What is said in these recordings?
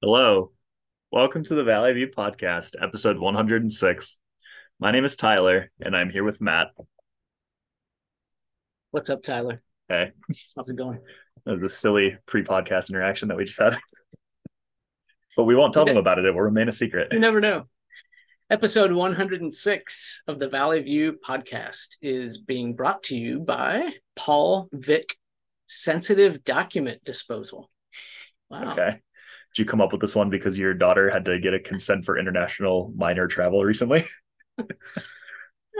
Hello. Welcome to the Valley View Podcast, episode 106. My name is Tyler, and I'm here with Matt. What's up, Tyler? Hey, How's it going? that was a silly pre podcast interaction that we just had. But we won't tell them about it. It will remain a secret. You never know. Episode 106 of the Valley View podcast is being brought to you by Paul Vick Sensitive Document Disposal. Wow. Okay. You come up with this one because your daughter had to get a consent for international minor travel recently?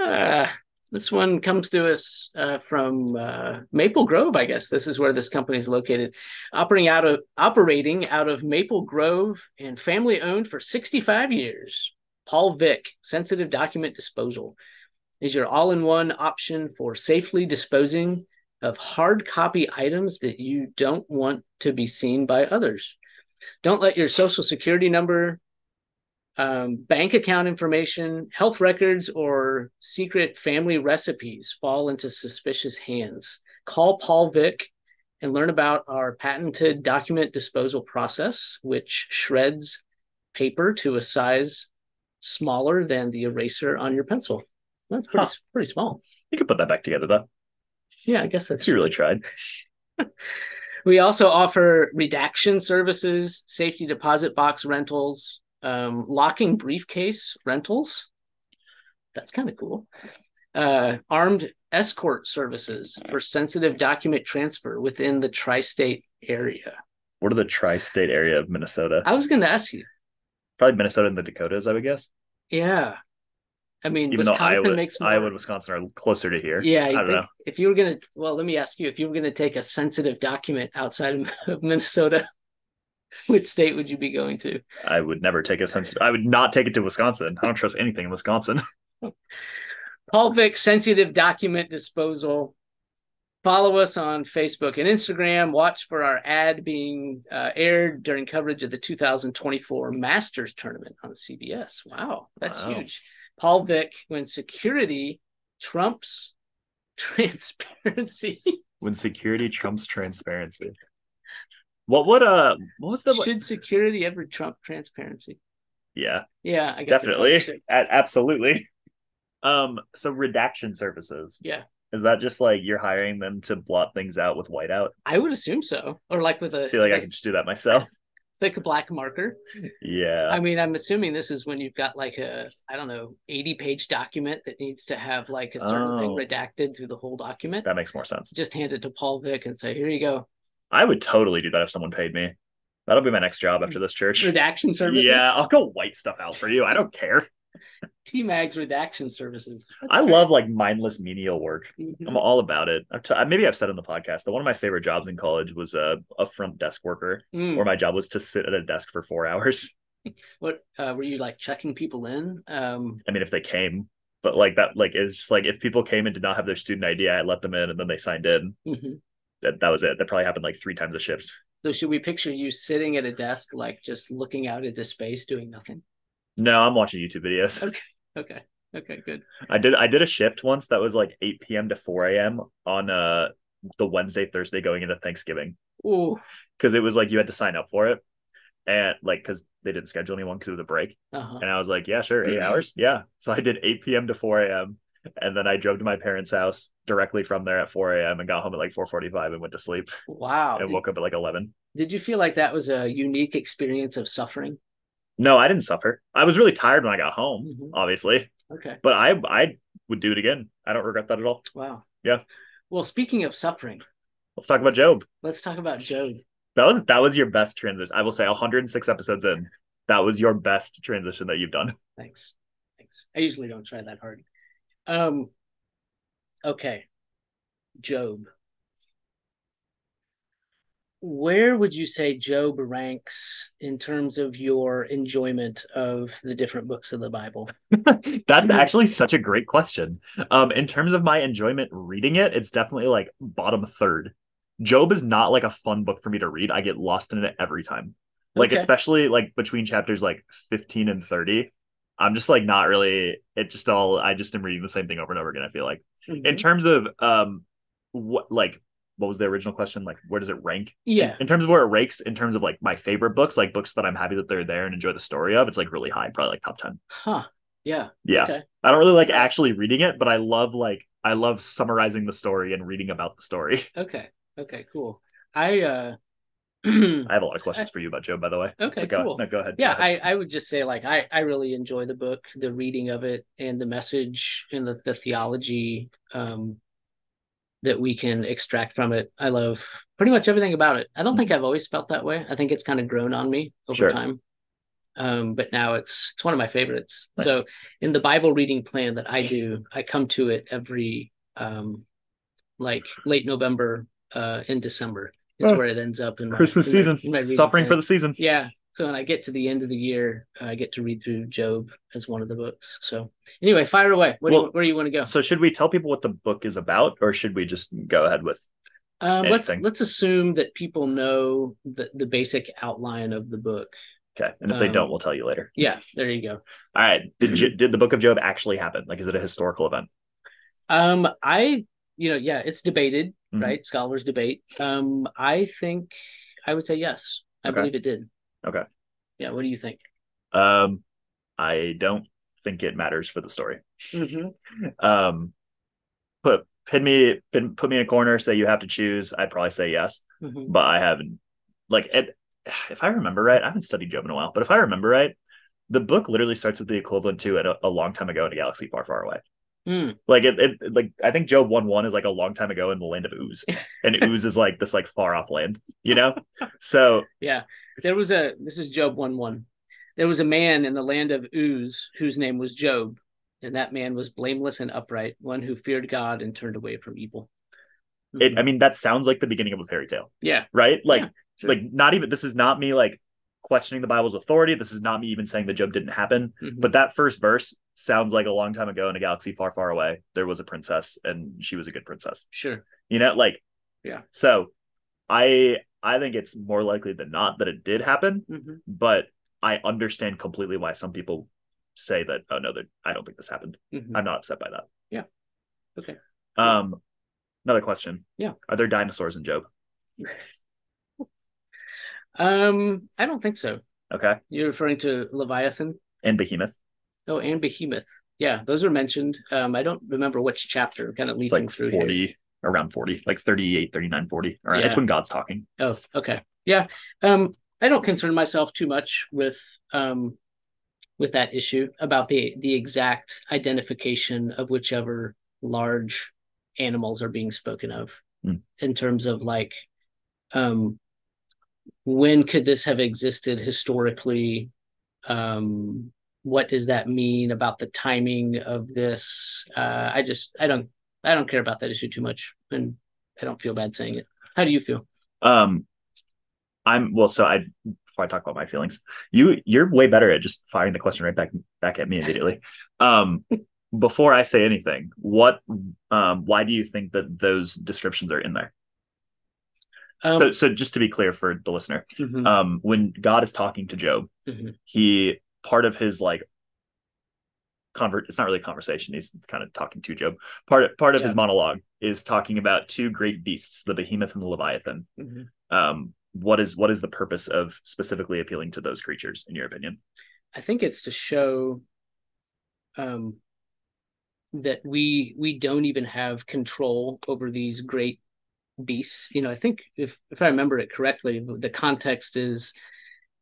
Uh, this one comes to us uh, from uh, Maple Grove, I guess. This is where this company is located, operating out of operating out of Maple Grove and family owned for 65 years. Paul Vick, Sensitive Document Disposal, is your all-in-one option for safely disposing of hard copy items that you don't want to be seen by others. Don't let your social security number, um, bank account information, health records, or secret family recipes fall into suspicious hands. Call Paul Vick and learn about our patented document disposal process, which shreds paper to a size smaller than the eraser on your pencil. That's pretty Huh. pretty small. You could put that back together, though. Yeah, I guess that's You really tried. We also offer redaction services, safety deposit box rentals, um, locking briefcase rentals. That's kind of cool. Uh, armed escort services for sensitive document transfer within the tri state area. What are the tri state area of Minnesota? I was going to ask you. Probably Minnesota and the Dakotas, I would guess. Yeah. I mean, Even Wisconsin Iowa, makes more. Iowa and Wisconsin are closer to here. Yeah, I I don't know. if you were gonna, well, let me ask you: if you were gonna take a sensitive document outside of, Minnesota, which state would you be going to? I would never take a sensitive. I would not take it to Wisconsin. I don't trust anything in Wisconsin. Paul Sensitive Document Disposal. Follow us on Facebook and Instagram. Watch for our ad being uh, aired during coverage of the 2024 Masters Tournament on CBS. Wow, that's Wow. huge. Paul Vick, when security trumps transparency. when security trumps transparency. What would uh what was the Should security ever trump transparency? yeah, Yeah, I guess definitely. A- absolutely. Um so redaction services. Yeah, Is that just like you're hiring them to blot things out with whiteout? I would assume so. Or like with a I feel like I like, could just do that myself. Like a black marker. Yeah. I mean, I'm assuming this is when you've got like a, I don't know, 80 page document that needs to have like a certain thing Oh. redacted through the whole document. that makes more sense. Just hand it to Paul Vick and say, here you go. I would totally do that if someone paid me. That'll be my next job after this church. Redaction services. Yeah, I'll go white stuff out for you. I don't care. T-Mags redaction services. That's I great. love like mindless menial work. Mhm. I'm all about it. I've t- maybe I've said on the podcast that one of my favorite jobs in college was a, a front desk worker, Mm. where my job was to sit at a desk for four hours. What uh, were you like checking people in? Um, I mean, if they came, but like that, like it's just like if people came and did not have their student ID, I let them in and then they signed in. mhm. That that was it. That probably happened like three times a shift. So should we picture you sitting at a desk, like just looking out into space, doing nothing? No, I'm watching YouTube videos. Okay. Okay. Okay. Good. I did I did a shift once that was like 8 p.m. to 4 a.m. on uh the Wednesday Thursday going into Thanksgiving Ooh. because it was like you had to sign up for it and like because they didn't schedule anyone because it was a break Uh-huh. and I was like yeah sure eight hours yeah so I did 8 p.m. to 4 a.m. and then I drove to my parents' house directly from there at 4 a.m. and got home at like 4:45 and went to sleep Wow. and Did, woke up at like 11. did you feel like that was a unique experience of suffering? No, I didn't suffer. I was really tired when I got home, Mhm. obviously, Okay. but I I would do it again. I don't regret that at all. Wow. Yeah. Well, speaking of suffering, Let's talk about Job. let's talk about Job. That was that was your best transition. I will say 106 episodes in. That was your best transition that you've done. Thanks. Thanks. I usually don't try that hard. Um okay. Job. Where would you say Job ranks in terms of your enjoyment of the different books of the Bible? That's actually such a great question. Um, in terms of my enjoyment reading it, it's definitely like bottom third. Job is not like a fun book for me to read. I get lost in it every time. Like Okay. especially like between chapters like 15 and 30. I'm just like not really it just all I just am reading the same thing over and over again, I feel like. in Mhm. terms of um what like what was the original question? Like, where does it rank? Yeah. In terms of where it ranks, in terms of like my favorite books, like books that I'm happy that they're there and enjoy the story of, it's like really high, probably like top 10. Huh. Yeah. Yeah. Okay. I don't really like actually reading it, but I love like, I love summarizing the story and reading about the story. Okay. Okay. Cool. I uh I have a lot of questions for you about Job, by the way. okay. But go, cool. no, go ahead. yeah Go ahead. I, I would just say like I, I really enjoy the book the reading of it and the message and the, the theology um that we can extract from it i love pretty much everything about it i don't think i've always felt that way i think it's kind of grown on me over Sure. time um but now it's it's one of my favorites Nice. so in the bible reading plan that i do i come to it every um like late november uh in december is Oh. where it ends up in my, Christmas in my- season, in my suffering plan. for the season. Yeah. So when I get to the end of the year, I get to read through Job as one of the books. So anyway, fire away. Where, do you, where do you want to go? So should we tell people what the book is about, or should we just go ahead with? Um, let's let's assume that people know the, the basic outline of the book. Okay, and if they Um, don't, we'll tell you later. Yeah, there you go. All right. Did did the Book of Job actually happen? Like, is it a historical event? Um, I you know yeah, it's debated, Mhm. right? Scholars debate. Um, I think I would say yes. I Okay. believe it did. Okay. Yeah. What do you think? Um, I don't think it matters for the story. Mm-hmm. Um, put pin me pin, put me in a corner. Say you have to choose. I'd probably say yes, Mm-hmm. but I haven't. Like, it, if I remember right, I haven't studied Job in a while, but if I remember right, the book literally starts with the equivalent to it a, a long time ago in a galaxy far, far away. Mm. Like it, it, like I think Job one one is like a long time ago in the land of Uz, and Uz is like this like far off land, you know. So Yeah. There was a this is Job 1 1. There was a man in the land of Uz whose name was Job, and that man was blameless and upright, one who feared God and turned away from evil. it, I mean, that sounds like the beginning of a fairy tale, yeah. right? Like, Yeah, sure. like not even this is not me like questioning the Bible's authority. This is not me even saying that Job didn't happen. Mhm. But that first verse sounds like a long time ago in a galaxy far, far away. There was a princess, and she was a good princess. sure. You know, like, Yeah. So, I I think it's more likely than not that it did happen. hmm But I understand completely why some people say that. Oh no, that I don't think this happened. hmm I'm not upset by that. Yeah. Okay. Um, another question. Yeah. Are there dinosaurs in Job? Um, I don't think so. Okay. You're referring to Leviathan? And Behemoth. Oh, and Behemoth. Yeah, those are mentioned. Um, I don't remember which chapter. Kind of It's leaping like through here. 40, around 40, like 38, 39, 40. All right. Yeah. It's when God's talking. Oh, okay. Yeah. Um, I don't concern myself too much with um with that issue about the the exact identification of whichever large animals are being spoken of Hmm. in terms of like um when could this have existed historically um what does that mean about the timing of this uh i just i don't i don't care about that issue too much and i don't feel bad saying it how do you feel Um, I'm well. So I before I talk about my feelings, you you're way better at just firing the question right back back at me immediately. Um, before I say anything, what um why do you think that those descriptions are in there? um, So, so just to be clear for the listener, mhm. um, when God is talking to Job, Mhm. he part of his like convert. It's not really a conversation. He's kind of talking to Job. Part part of Yeah. his monologue is talking about two great beasts, the behemoth and the leviathan. Mhm. Um, what is what is the purpose of specifically appealing to those creatures, in your opinion? I think it's to show um, that we we don't even have control over these great beasts. You know, I think if if I remember it correctly, the context is,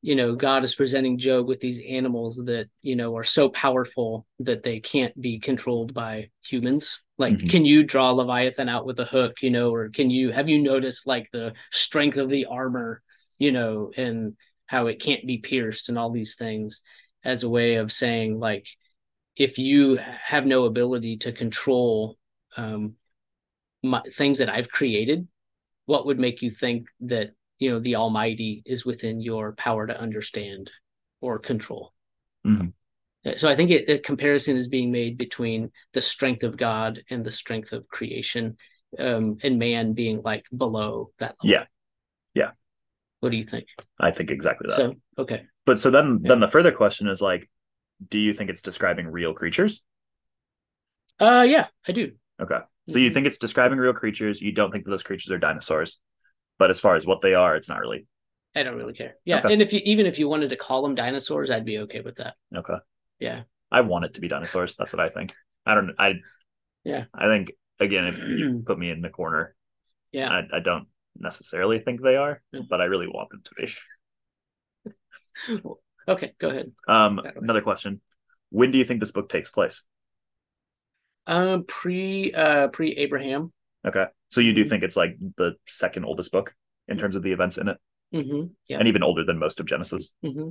you know, God is presenting Job with these animals that you know are so powerful that they can't be controlled by humans. Like, Mhm. can you draw Leviathan out with a hook? You know, or can you have you noticed like the strength of the armor? You know, and how it can't be pierced and all these things as a way of saying like if you have no ability to control um my, things that I've created what would make you think that you know the almighty is within your power to understand or control Mhm. so I think it, a comparison is being made between the strength of God and the strength of creation um and man being like below that level. Yeah. Yeah. what do you think I think exactly that. so okay but so then Yeah. then the further question is like, do you think it's describing real creatures? uh yeah I do Okay. So you Mhm. think it's describing real creatures. You don't think those creatures are dinosaurs. But as far as what they are, it's not really. I don't really care. Yeah, Okay. and if you even if you wanted to call them dinosaurs, I'd be okay with that. Okay. Yeah. I want it to be dinosaurs. That's what I think. I don't I Yeah. I think again, if you put me in the corner, Yeah. I, I don't necessarily think they are, Yeah. but I really want them to be. Okay, go ahead. Um, another question: When do you think this book takes place? Um, pre uh pre Abraham. Okay, so you do Mhm. think it's like the second oldest book in terms of the events in it, Mm-hmm. Yeah. and even older than most of Genesis. Mm-hmm.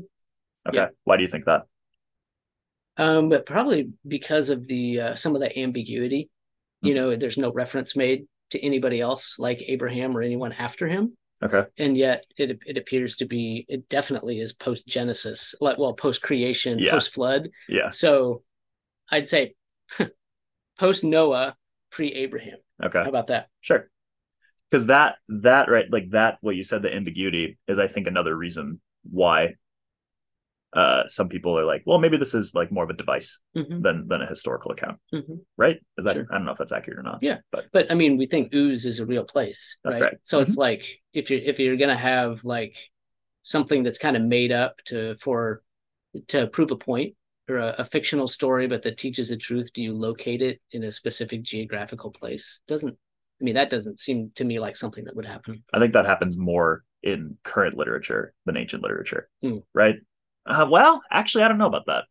Okay, Yeah. why do you think that? Um, but probably because of the uh, some of the ambiguity. You Mhm. know, there's no reference made to anybody else like Abraham or anyone after him. Okay, and yet it it appears to be it definitely is post Genesis, like well post creation, Yeah. post flood. yeah, So I'd say post Noah, pre Abraham. Okay, How about that? sure. Because that that right, like that, what you said, the ambiguity is, I think, another reason why. Uh, some people are like, well, maybe this is like more of a device hmm than than a historical account, hmm right? Is that Sure. I don't know if that's accurate or not. Yeah. but But I mean, we think Uz is a real place, right? right. So it's like if you're if you're gonna have like something that's kind of made up to for to prove a point or a, a fictional story, but that teaches the truth, do you locate it in a specific geographical place? Doesn't I mean that doesn't seem to me like something that would happen. I think that happens more in current literature than ancient literature, Hmm. right? Uh, well, actually, I don't know about that.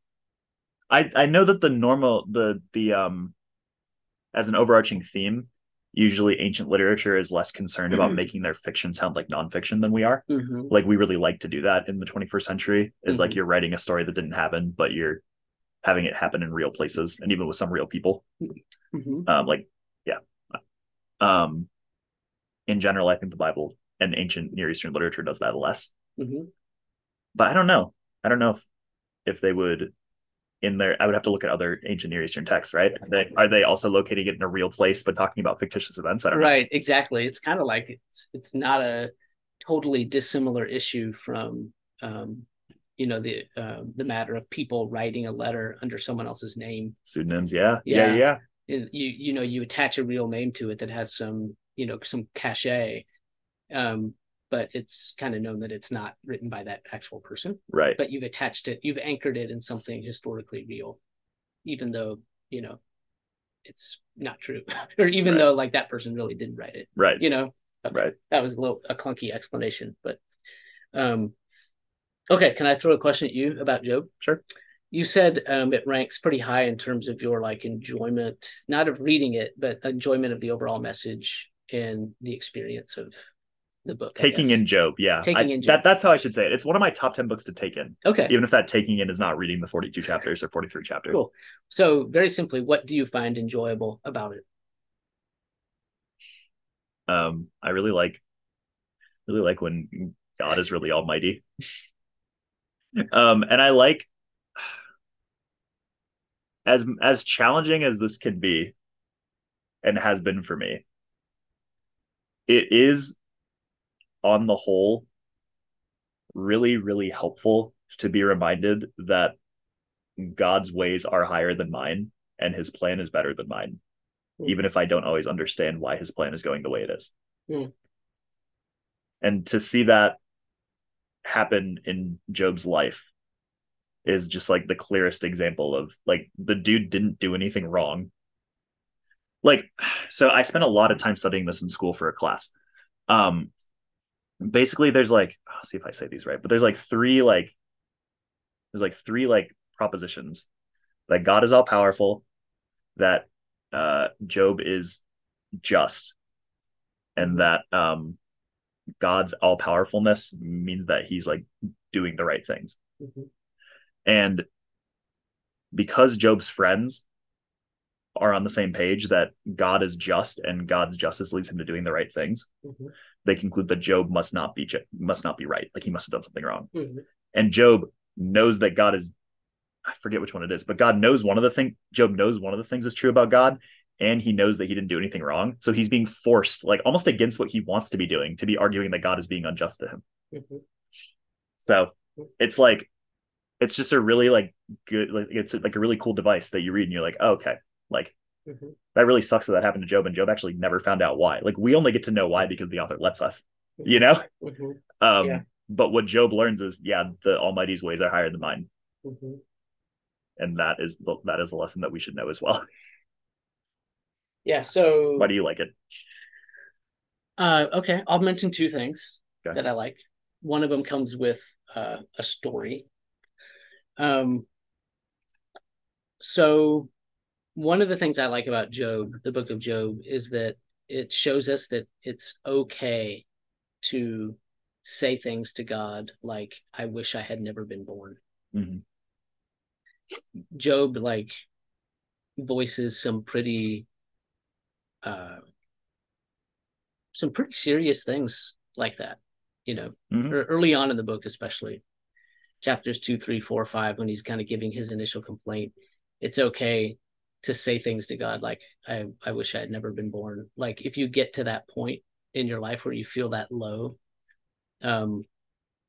I I know that the normal the the um as an overarching theme, usually ancient literature is less concerned about Mhm. making their fiction sound like nonfiction than we are. hmm Like we really like to do that in the 21st century. Is like Mhm. you're writing a story that didn't happen, but you're having it happen in real places and even with some real people. hmm Um, like yeah. Um, in general, I think the Bible and ancient Near Eastern literature does that less. hmm but I don't know. I don't know if if they would in there. I would have to look at other ancient Near Eastern texts, right? Are they, are they also locating it in a real place but talking about fictitious events? I don't know. Right, exactly. It's kind of like it's it's not a totally dissimilar issue from um, you know the um, the matter of people writing a letter under someone else's name. Pseudonyms, yeah, yeah, Yeah. yeah, And You you know you attach a real name to it that has some you know some cachet, um, but it's kind of known that it's not written by that actual person. right, But you've attached it, you've anchored it in something historically real, even though you know it's not true, or even Right. though like that person really didn't write it right, you know right. that was a little a clunky explanation but um okay can i throw a question at you about job Sure. you said um it ranks pretty high in terms of your like enjoyment not of reading it but enjoyment of the overall message and the experience of the book Taking in Job, yeah. Taking I- in Job. That, that's how I should say it. It's one of my top 10 books to take in, okay even if that taking in is not reading the 42 chapters or 43 chapters. Cool. so very simply what do you find enjoyable about it Um, I really like, really like when God is really almighty. um, and I like as as challenging as this can be, and has been for me. It is, on the whole, really, really helpful to be reminded that God's ways are higher than mine, and His plan is better than mine Hmm. even if I don't always understand why his plan is going the way it is. Hmm. And to see that happen in Job's life is just like the clearest example of like the dude didn't do anything wrong. Like, so I spent a lot of time studying this in school for a class. Um, basically, there's like, I'll see if I say these right, but there's like three like, there's like three like propositions that God is all powerful, that uh, Job is just, and that um, God's all powerfulness means that he's like doing the right things. Mhm. And because Job's friends are on the same page that God is just and God's justice leads him to doing the right things, Mhm. They conclude that Job must not be must not be right. Like he must have done something wrong. Mhm. And Job knows that God is I forget which one it is, but God knows one of the thing Job knows one of the things is true about God and he knows that he didn't do anything wrong. So he's being forced like almost against what he wants to be doing to be arguing that God is being unjust to him. Mhm. So it's like it's just a really like good like it's like a really cool device that you read and you're like, oh, okay, like Mhm. That really sucks that that happened to Job, and Job actually never found out why. Like we only get to know why because the author lets us, you know. Mhm. Um, Yeah. But what Job learns is, yeah, the Almighty's ways are higher than mine, Mhm. and that is the that is a lesson that we should know as well. Yeah. So Why do you like it? Uh, okay, I'll mention two things Okay. that I like. One of them comes with uh, a story. Um, so one of the things I like about Job, the book of Job, is that it shows us that it's okay to say things to God like, I wish I had never been born. Mhm. Job like voices some pretty uh some pretty serious things like that, you know, Mhm. early on in the book, especially chapters two, three, four, five, when he's kind of giving his initial complaint. It's okay to say things to God like, I, I wish I had never been born. Like if you get to that point in your life where you feel that low, um,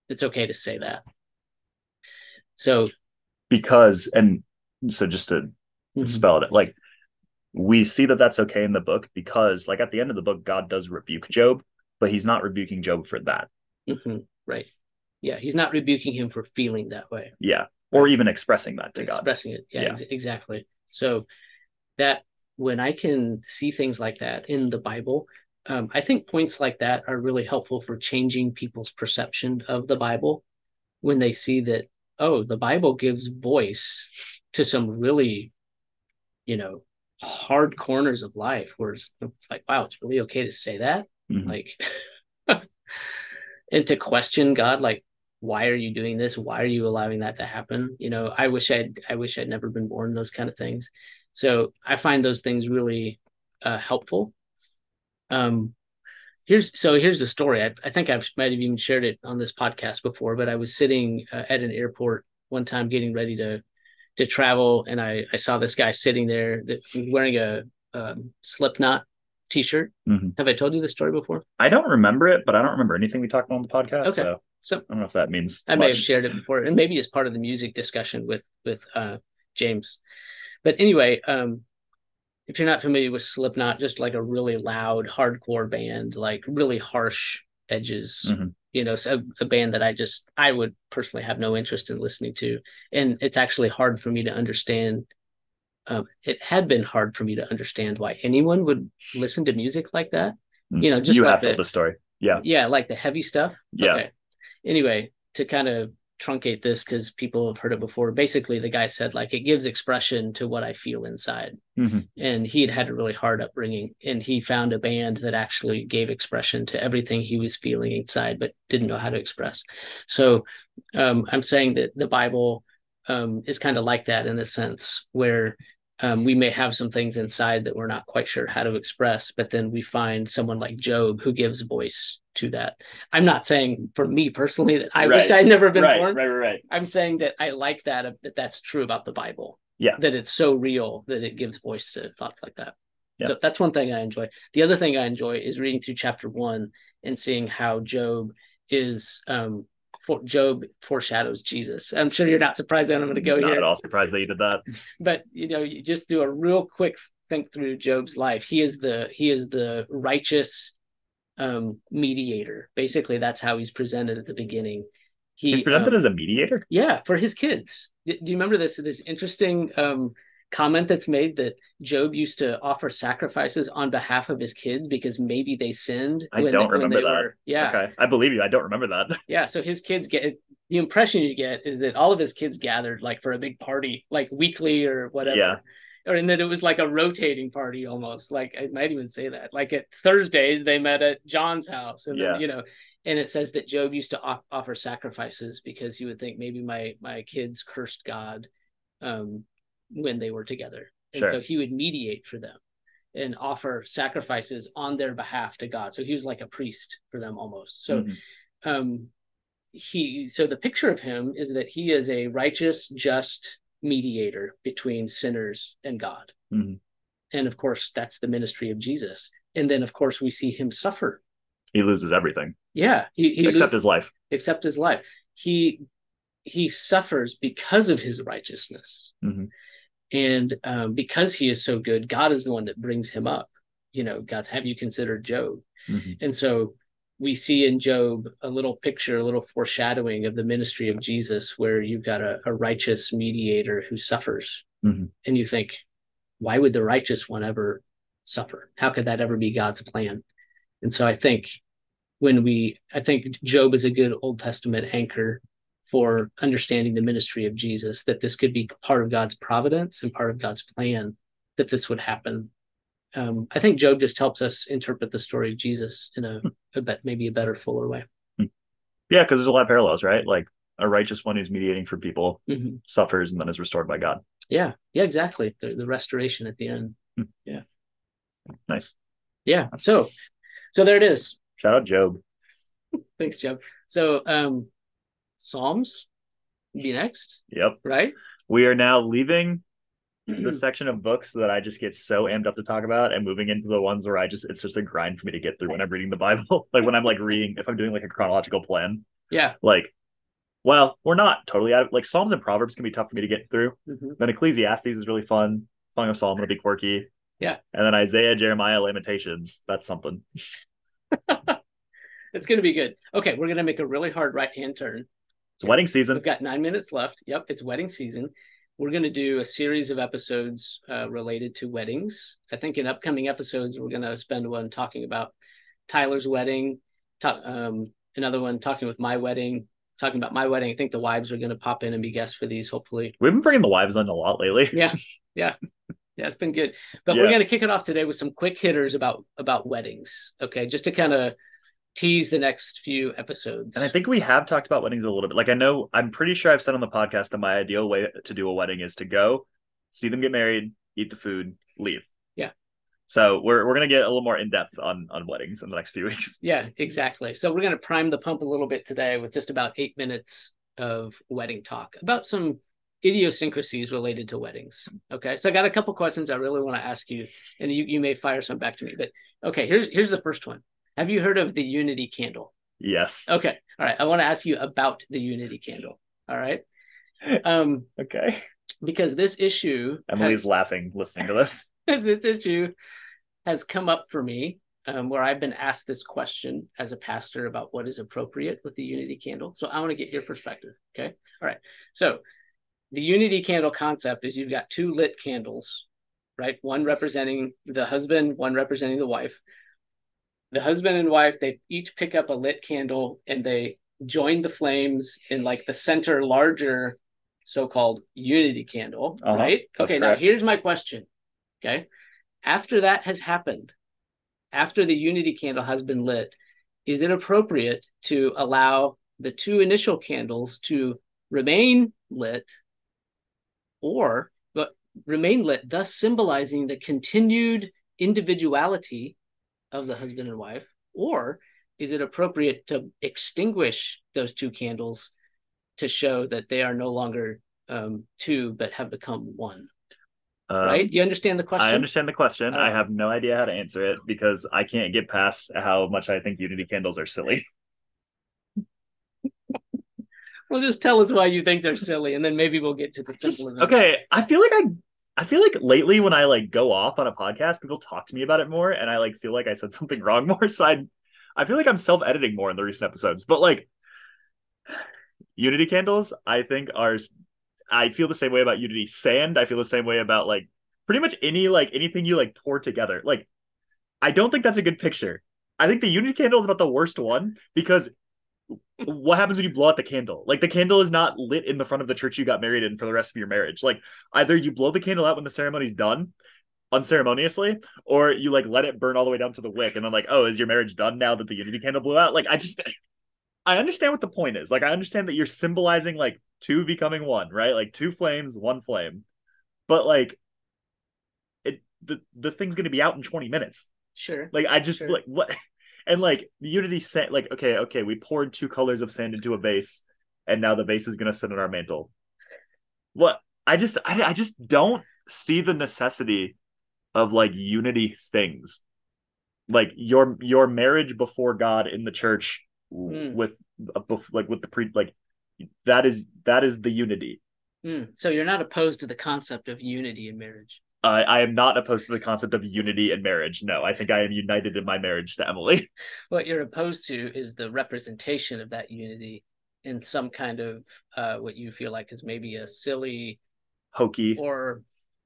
it's okay to say that. So Because and so just to mhm, spell it like we see that that's okay in the book because like at the end of the book God does rebuke Job, but he's not rebuking Job for that. mhm, right. Yeah, he's not rebuking him for feeling that way. Yeah, or even expressing that to God. expressing it. Yeah, Yeah. ex- exactly. So that when I can see things like that in the Bible, um, I think points like that are really helpful for changing people's perception of the Bible when they see that oh, the Bible gives voice to some really, you know, hard corners of life where it's, it's like wow, it's really okay to say that, Mhm. like, and to question God, like why are you doing this? Why are you allowing that to happen? You know i wish i'd i wish i'd never been born those kind of things so i find those things really uh, helpful um here's so here's the story I, I think i might have even shared it on this podcast before but i was sitting uh, at an airport one time getting ready to to travel and i i saw this guy sitting there that wearing a um, slipknot t-shirt Mhm. have i told you this story before I don't remember it, but I don't remember anything we talked about on the podcast. Okay. So so I don't know if that means I may have shared it before, and maybe as part of the music discussion with with uh, James. But anyway, um, if you're not familiar with Slipknot, just like a really loud hardcore band, like really harsh edges. Mhm. You know, so a band that I just I would personally have no interest in listening to, and it's actually hard for me to understand. Um, it had been hard for me to understand why anyone would listen to music like that. You know, just you like have the- told the story. Yeah. Yeah, like the heavy stuff. Yeah. Okay. Anyway, to kind of truncate this because people have heard it before. Basically, the guy said like it gives expression to what I feel inside, Mhm. and he had had a really hard upbringing, and he found a band that actually gave expression to everything he was feeling inside, but didn't know how to express. So, um, I'm saying that the Bible um, is kind of like that in a sense, where um, we may have some things inside that we're not quite sure how to express, but then we find someone like Job who gives voice to that. I'm not saying for me personally that I wish Right. I'd never been right, born. right, right, right. I'm saying that I like that that that's true about the Bible. Yeah. That it's so real that it gives voice to thoughts like that. Yeah. So that's one thing I enjoy. The other thing I enjoy is reading through chapter one and seeing how Job is um for Job foreshadows Jesus. I'm sure you're not surprised that I'm going to go Not here at all surprised that you did that. but you know you just do a real quick think through job's life he is the he is the righteous um mediator basically that's how he's presented at the beginning he He's presented um, as a mediator. yeah for his kids do do you remember this this interesting um comment that's made that job used to offer sacrifices on behalf of his kids because maybe they sinned I don't they- remember that. were- yeah Okay. I believe you. I don't remember that. yeah, so his kids get the impression you get is that all of his kids gathered like for a big party, like weekly or whatever. Yeah. Or and that it was like a rotating party almost. Like I might even say that. Like at Thursdays they met at John's house, and Yeah. then, you know, and it says that Job used to off- offer sacrifices because you would think maybe my my kids cursed God um, when they were together, and Sure. so he would mediate for them and offer sacrifices on their behalf to God. So he was like a priest for them almost. So Mhm. um he so the picture of him is that he is a righteous just mediator between sinners and god Mhm. and of course that's the ministry of jesus and then of course we see him suffer he loses everything yeah he, he except loses- his life. except his life he he suffers because of his righteousness Mhm. And um, because he is so good, God is the one that brings him up. You know, God's have you considered Job? Mm-hmm. And so we see in Job a little picture, a little foreshadowing of the ministry of Jesus, where you've got a, a righteous mediator who suffers. Mhm. And you think, why would the righteous one ever suffer? How could that ever be God's plan? And so I think when we, I think Job is a good Old Testament anchor for understanding the ministry of Jesus, that this could be part of God's providence and part of God's plan that this would happen. Um, I think Job just helps us interpret the story of Jesus in a, a bet, maybe a better, fuller way. Yeah, because there's a lot of parallels, right? Like a righteous one who's mediating for people Mhm. suffers and then is restored by God. Yeah, yeah, exactly. The, the restoration at the end. Yeah. Nice. Yeah. So, so there it is. Shout out Job. Thanks, Job. So, um, Psalms be next, Yep. right? We are now leaving the section of books that I just get so amped up to talk about and moving into the ones where I just it's just a grind for me to get through when I'm reading the Bible. like when I'm like reading if I'm doing like a chronological plan. yeah. Like well, we're not totally out like Psalms and Proverbs can be tough for me to get through. Mhm. Then Ecclesiastes is really fun. Song of Solomon will be quirky. Yeah. And then Isaiah, Jeremiah, Lamentations. That's something. It's going to be good. Okay, we're going to make a really hard right hand turn. It's wedding season. We've got nine minutes left. Yep, it's wedding season. We're going to do a series of episodes uh, related to weddings. I think in upcoming episodes, we're going to spend one talking about Tyler's wedding, ta- um, another one talking with my wedding, talking about my wedding. I think the wives are going to pop in and be guests for these, hopefully. We've been bringing the wives on a lot lately. Yeah, yeah, yeah. It's been good, but Yeah. we're going to kick it off today with some quick hitters about about weddings. Okay, just to kind of tease the next few episodes. And I think we have talked about weddings a little bit. Like I know I'm pretty sure I've said on the podcast that my ideal way to do a wedding is to go, see them get married, eat the food, leave. Yeah. So we're we're gonna get a little more in depth on on weddings in the next few weeks. Yeah, exactly. So we're going to prime the pump a little bit today with just about eight minutes of wedding talk about some idiosyncrasies related to weddings. Okay, so I got a couple questions I really want to ask you, and you you may fire some back to me. But okay, here's here's the first one. Have you heard of the Unity candle? Yes. Okay, all right. I want to ask you about the Unity candle. All right, um, Okay. because this issue Emily's has- laughing listening to this. this issue has come up for me um, where I've been asked this question as a pastor about what is appropriate with the unity candle. So I want to get your perspective. Okay. All right. So the unity candle concept is you've got two lit candles, right? One representing the husband, one representing the wife. The husband and wife, they each pick up a lit candle and they join the flames in like the center larger so-called unity candle, Uh-huh. right? That's Okay, now here's my question. Okay. After that has happened, after the unity candle has been lit, is it appropriate to allow the two initial candles to remain lit or but remain lit, thus symbolizing the continued individuality of the husband and wife? Or is it appropriate to extinguish those two candles to show that they are no longer um, two but have become one? Um, right? Do you understand the question? I understand the question. I Uh, have no idea how to answer it because I can't get past how much I think Unity candles are silly. Well, just tell us why you think they're silly, and then maybe we'll get to the Just symbolism. okay. I feel like I I feel like lately when I like go off on a podcast, people talk to me about it more, and I like feel like I said something wrong more. So I I feel like I'm self editing more in the recent episodes. But like Unity candles, I think are I feel the same way about Unity sand. I feel the same way about like pretty much any like anything you like pour together. Like I don't think that's a good picture. I think the Unity candle is about the worst one because what happens when you blow out the candle? Like the candle is not lit in the front of the church you got married in for the rest of your marriage. Like either you blow the candle out when the ceremony's done unceremoniously, or you like let it burn all the way down to the wick, and then like, oh, is your marriage done now that the unity candle blew out? Like I just I understand what the point is. Like I understand that you're symbolizing like two becoming one, right? Like two flames, one flame. But like it the the thing's gonna be out in 20 minutes. Sure. Like I just Sure. like what and like unity sand like okay, okay, we poured two colors of sand into a vase and now the vase is gonna sit on our mantle. What I just I, I just don't see the necessity of like unity things. Like your your marriage before God in the church Hmm. with uh, like with the pre like that is that is the unity. Mm, so you're not opposed to the concept of unity in marriage. Uh, I am not opposed to the concept of unity in marriage. No, I think I am united in my marriage to Emily. What you're opposed to is the representation of that unity in some kind of uh, what you feel like is maybe a silly Hokey. or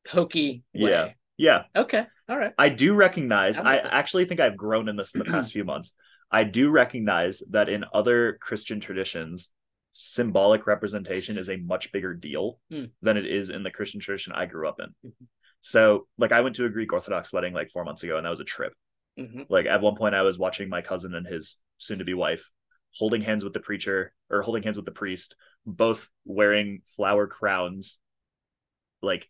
hokey way. Yeah. Yeah. Okay. All right. I do recognize, I'm I actually think I've grown in this in the past few months. I do recognize that in other Christian traditions, symbolic representation is a much bigger deal Hmm. than it is in the Christian tradition I grew up in. Mhm. So, like, I went to a Greek Orthodox wedding like four months ago, and that was a trip. hmm Like, at one point, I was watching my cousin and his soon to be wife holding hands with the preacher or holding hands with the priest, both wearing flower crowns. Like,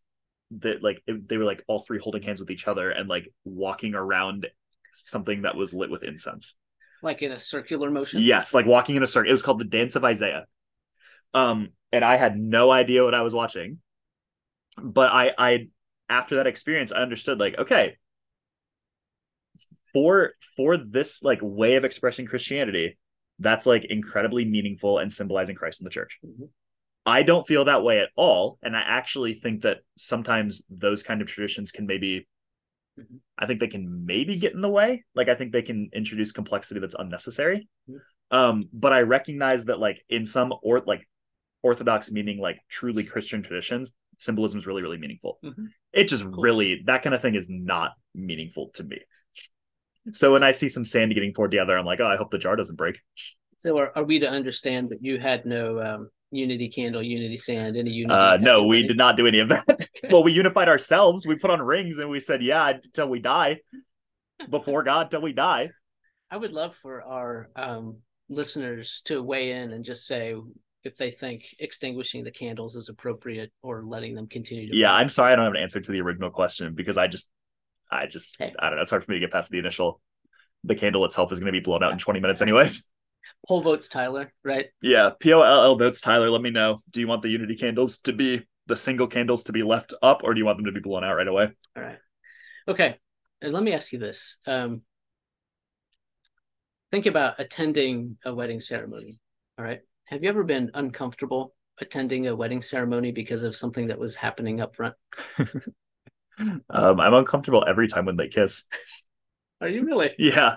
that, like, it- they were like all three holding hands with each other and like walking around something that was lit with incense. Like in a circular motion. Yes, like walking in a circle. It was called the Dance of Isaiah. Um, and I had no idea what I was watching. But I I after that experience, I understood like, okay, for for this like way of expressing Christianity, that's like incredibly meaningful and symbolizing Christ in the church. Mhm. I don't feel that way at all. And I actually think that sometimes those kind of traditions can maybe I think they can maybe get in the way. Like I think they can introduce complexity that's unnecessary. Mhm. Um, but I recognize that like in some or like orthodox meaning like truly Christian traditions, symbolism is really, really meaningful. Mhm. It just Cool. really that kind of thing is not meaningful to me. So when I see some sand getting poured together, I'm like, oh, I hope the jar doesn't break. So are, are we to understand that you had no um, unity candle, unity sand, any unity? Uh, no, we did not do any of that. well, we unified ourselves. We put on rings and we said, yeah, until we die, before God, till we die. I would love for our um, listeners to weigh in and just say if they think extinguishing the candles is appropriate or letting them continue to. Yeah, burn. I'm sorry I don't have an answer to the original question because I just, I just, Hey. I don't know. It's hard for me to get past the initial. The candle itself is going to be blown out in 20 minutes, anyways. Poll votes Tyler, right? Yeah, POLL votes Tyler. Let me know. Do you want the Unity candles to be the single candles to be left up, or do you want them to be blown out right away? All right. Okay. And let me ask you this. Um, think about attending a wedding ceremony. All right. Have you ever been uncomfortable attending a wedding ceremony because of something that was happening up front? Um, I'm uncomfortable every time when they kiss. Are you really? Yeah,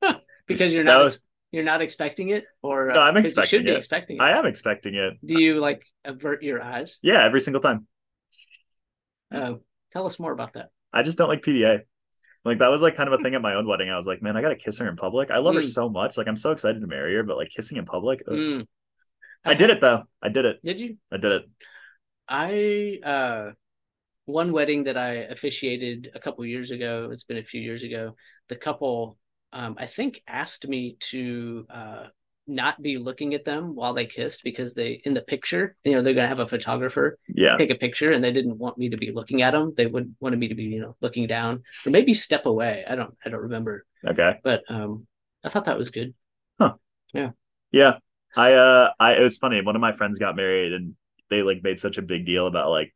Because you're not was. You're not expecting it, or No, I'm you expecting should be expecting it. I am expecting it. Do you like avert your eyes? Yeah, every single time. Uh, tell us more about that. I just don't like PDA. Like that was like kind of a thing at my own wedding. I was like, man, I gotta kiss her in public. I love her Mm. so much. Like I'm so excited to marry her, but like kissing in public. Mm. I did it though. I did it. Did you? I did it. I uh one wedding that I officiated a couple years ago, it's been a few years ago, the couple um I think asked me to uh not be looking at them while they kissed because they in the picture, you know, they're gonna have a photographer Yeah. take a picture and they didn't want me to be looking at them. They would wanted me to be, you know, looking down or maybe step away. I don't I don't remember. Okay. But um I thought that was good. Huh? Yeah. Yeah. I uh I it was funny. One of my friends got married and they like made such a big deal about like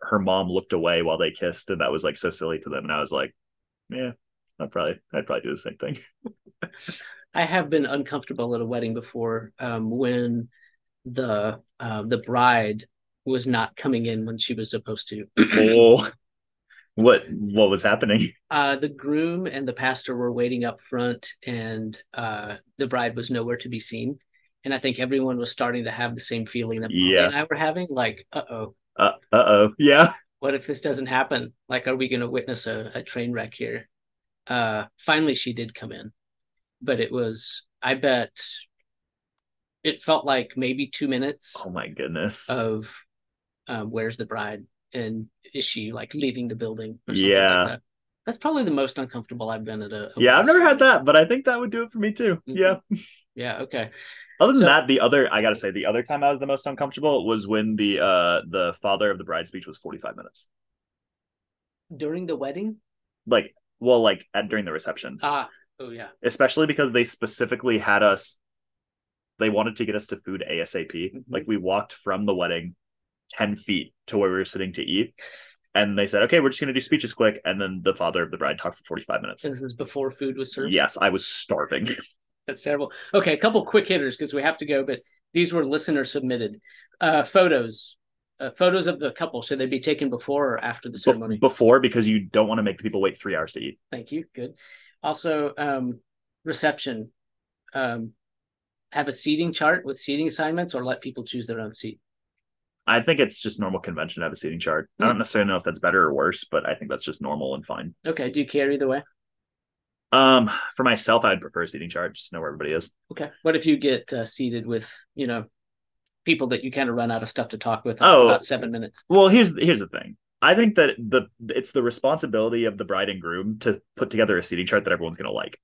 her mom looked away while they kissed and that was like so silly to them. And I was like, yeah, I'd probably I'd probably do the same thing. I have been uncomfortable at a wedding before um, when the uh, the bride was not coming in when she was supposed to. oh what what was happening? Uh, the groom and the pastor were waiting up front, and uh, the bride was nowhere to be seen. And I think everyone was starting to have the same feeling that Molly Yeah. and I were having. Like, uh oh, Uh uh oh. Yeah. what if this doesn't happen? Like, are we going to witness a, a train wreck here? Uh, finally, she did come in, but it was, I bet, it felt like maybe two minutes Oh my goodness. of um, where's the bride and is she like leaving the building? Or something Yeah. like that. That's probably the most uncomfortable I've been at a. a yeah, I've never had that, but I think that would do it for me too. Mhm. Yeah. Yeah. Okay. Other than So- that, the other I gotta say, the other time I was the most uncomfortable was when the uh the father of the bride speech was 45 minutes. During the wedding. Like, well, like at during the reception. Ah. Oh yeah. especially because they specifically had us they wanted to get us to food asap Mhm. like we walked from the wedding 10 feet to where we were sitting to eat and they said okay we're just going to do speeches quick and then the father of the bride talked for 45 minutes This is before food was served. yes i was starving That's terrible. Okay, a couple quick hitters because we have to go, but these were listener submitted. Uh, photos. Uh, photos of the couple should they be taken before or after the ceremony? before because you don't want to make the people wait three hours to eat. Thank you. Good. Also, um, reception. Um, have a seating chart with seating assignments, or let people choose their own seat. I think it's just normal convention to have a seating chart. I don't necessarily know if that's better or worse, but I think that's just normal and fine. Okay. Do you care either way? Um, for myself, I'd prefer a seating chart just to know where everybody is. Okay. What if you get uh, seated with you know people that you kind of run out of stuff to talk with? Oh. about seven minutes. Well, here's here's the thing. I think that the it's the responsibility of the bride and groom to put together a seating chart that everyone's gonna like.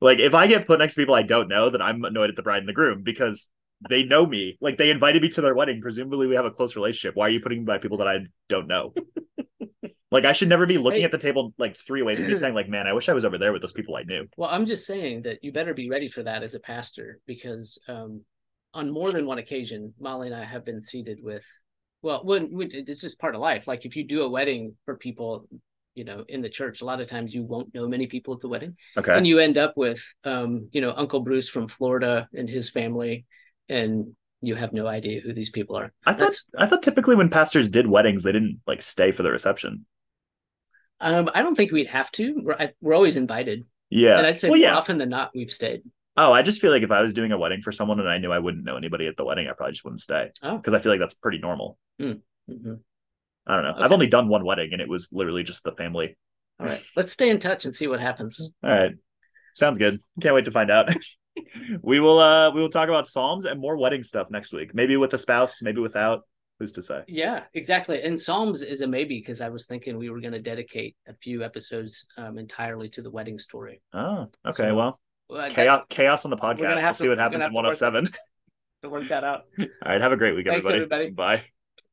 Like if I get put next to people I don't know, then I'm annoyed at the bride and the groom because they know me. Like they invited me to their wedding. Presumably we have a close relationship. Why are you putting me by people that I don't know? like I should never be looking Hey. at the table like three ways from me saying, like, man, I wish I was over there with those people I knew. Well, I'm just saying that you better be ready for that as a pastor because um, on more than one occasion, Molly and I have been seated with. Well, when, when it's just part of life. Like if you do a wedding for people, you know, in the church, a lot of times you won't know many people at the wedding, Okay. and you end up with, um, you know, Uncle Bruce from Florida and his family, and you have no idea who these people are. I thought That's- I thought typically when pastors did weddings, they didn't like stay for the reception. Um, I don't think we'd have to. We're, I, we're always invited, Yeah. and I'd say well, more yeah. often than not we've stayed. Oh, I just feel like if I was doing a wedding for someone and I knew I wouldn't know anybody at the wedding, I probably just wouldn't stay. Oh. Because I feel like that's pretty normal. Mhm. I don't know. Okay. I've only done one wedding and it was literally just the family. All right, let's stay in touch and see what happens. All right. Sounds good. Can't wait to find out. we will uh we will talk about Psalms and more wedding stuff next week. Maybe with a spouse, maybe without. Who's to say? Yeah, exactly. And Psalms is a maybe because I was thinking we were going to dedicate a few episodes um, entirely to the wedding story. Oh, okay. So, well, Well, chaos chaos on the podcast. gonna We'll have see what happens in have to oh work- 107. to work that out. All right, have a great week, Thanks, everybody. everybody. Bye.